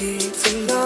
need to.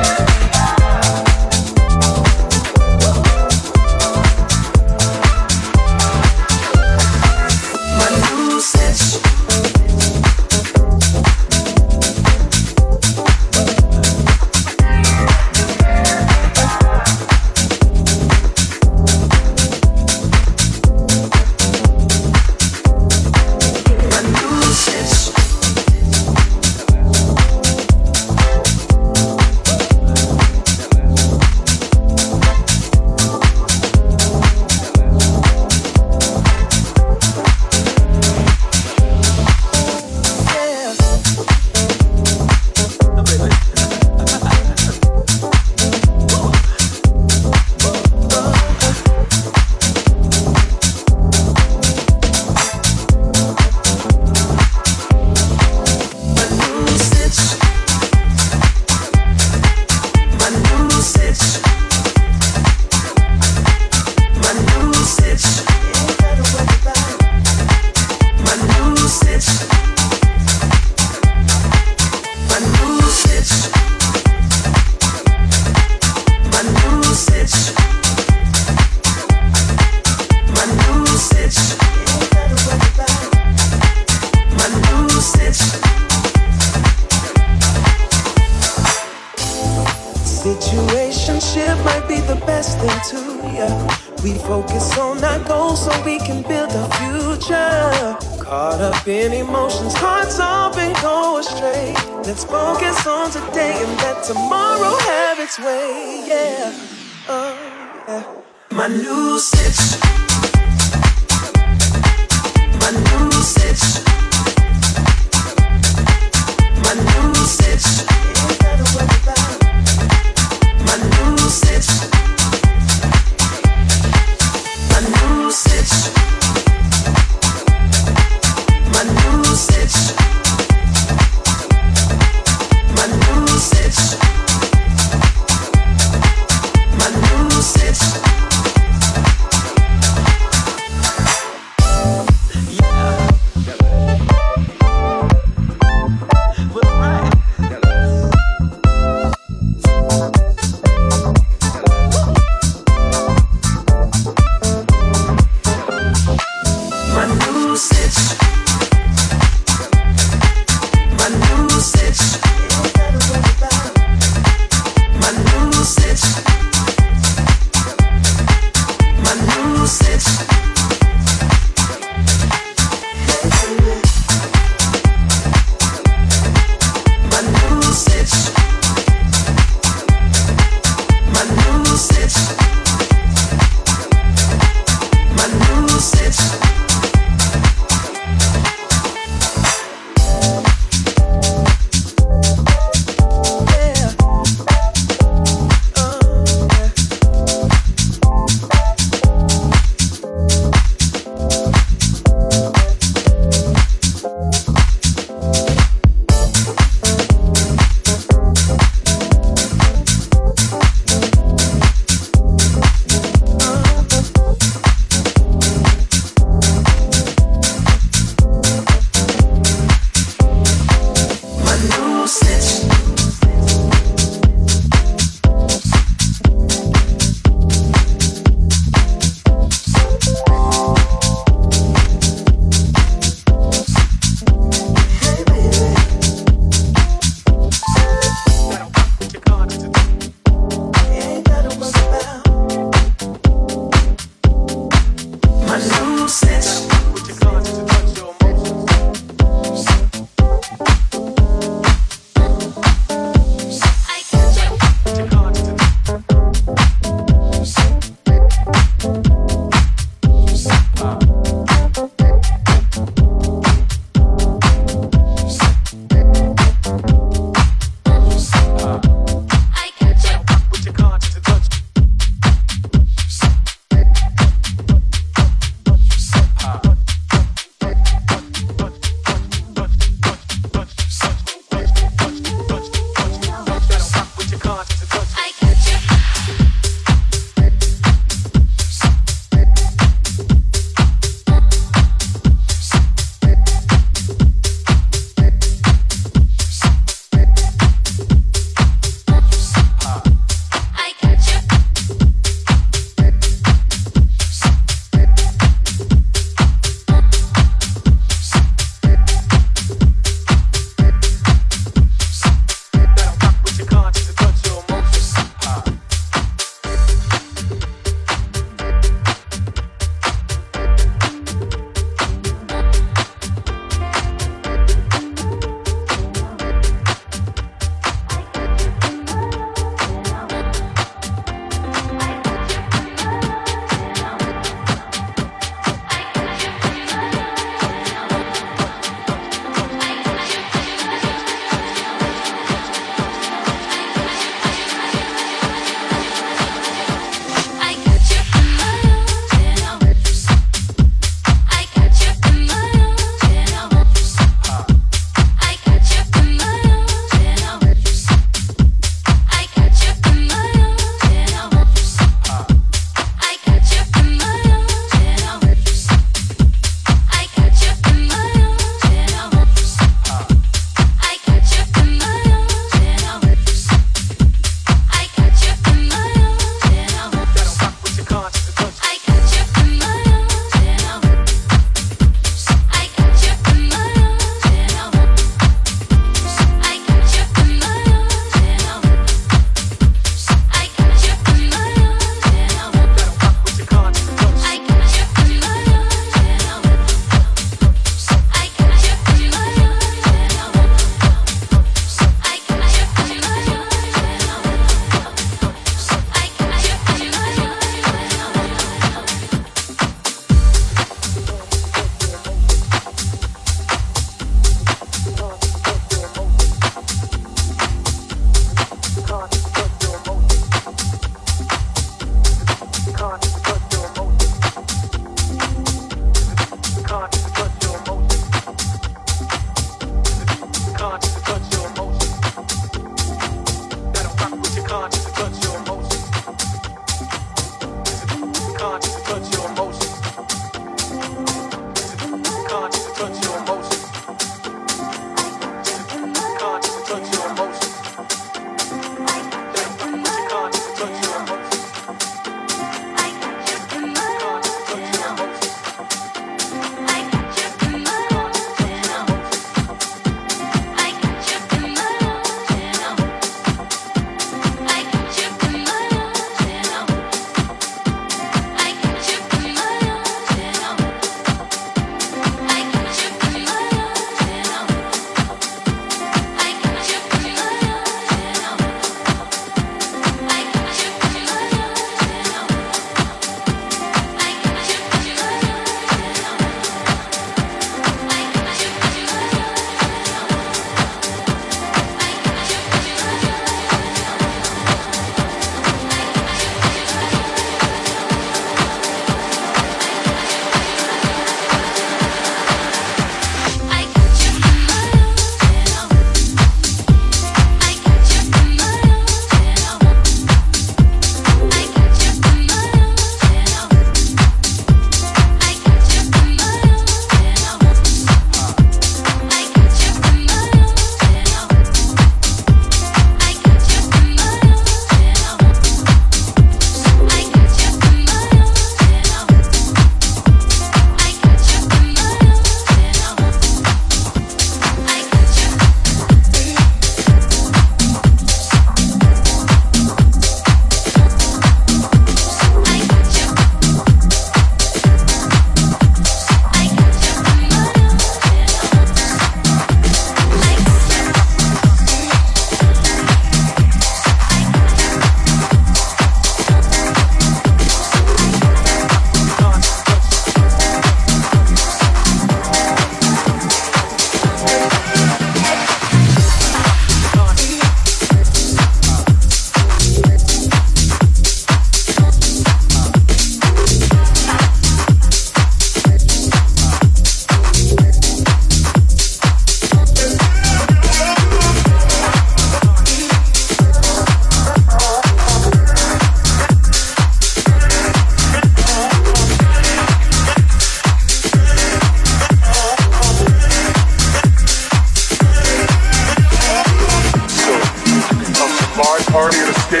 I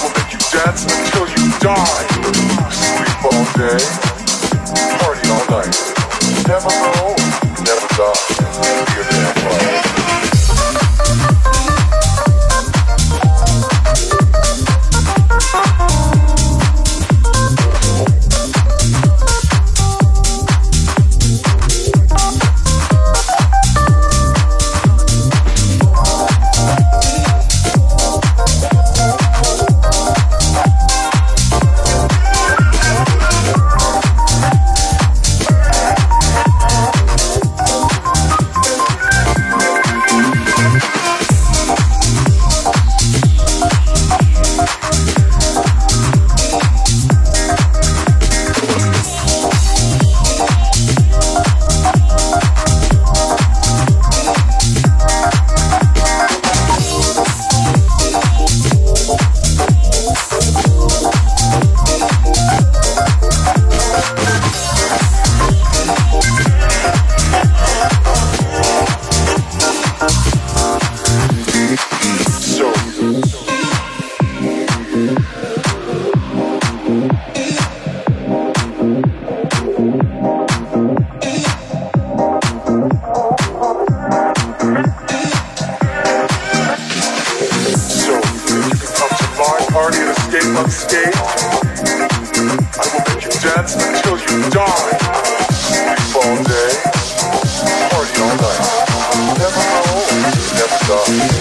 will make you dance until you die. Sleep all day, party all night. Never grow, never die. God.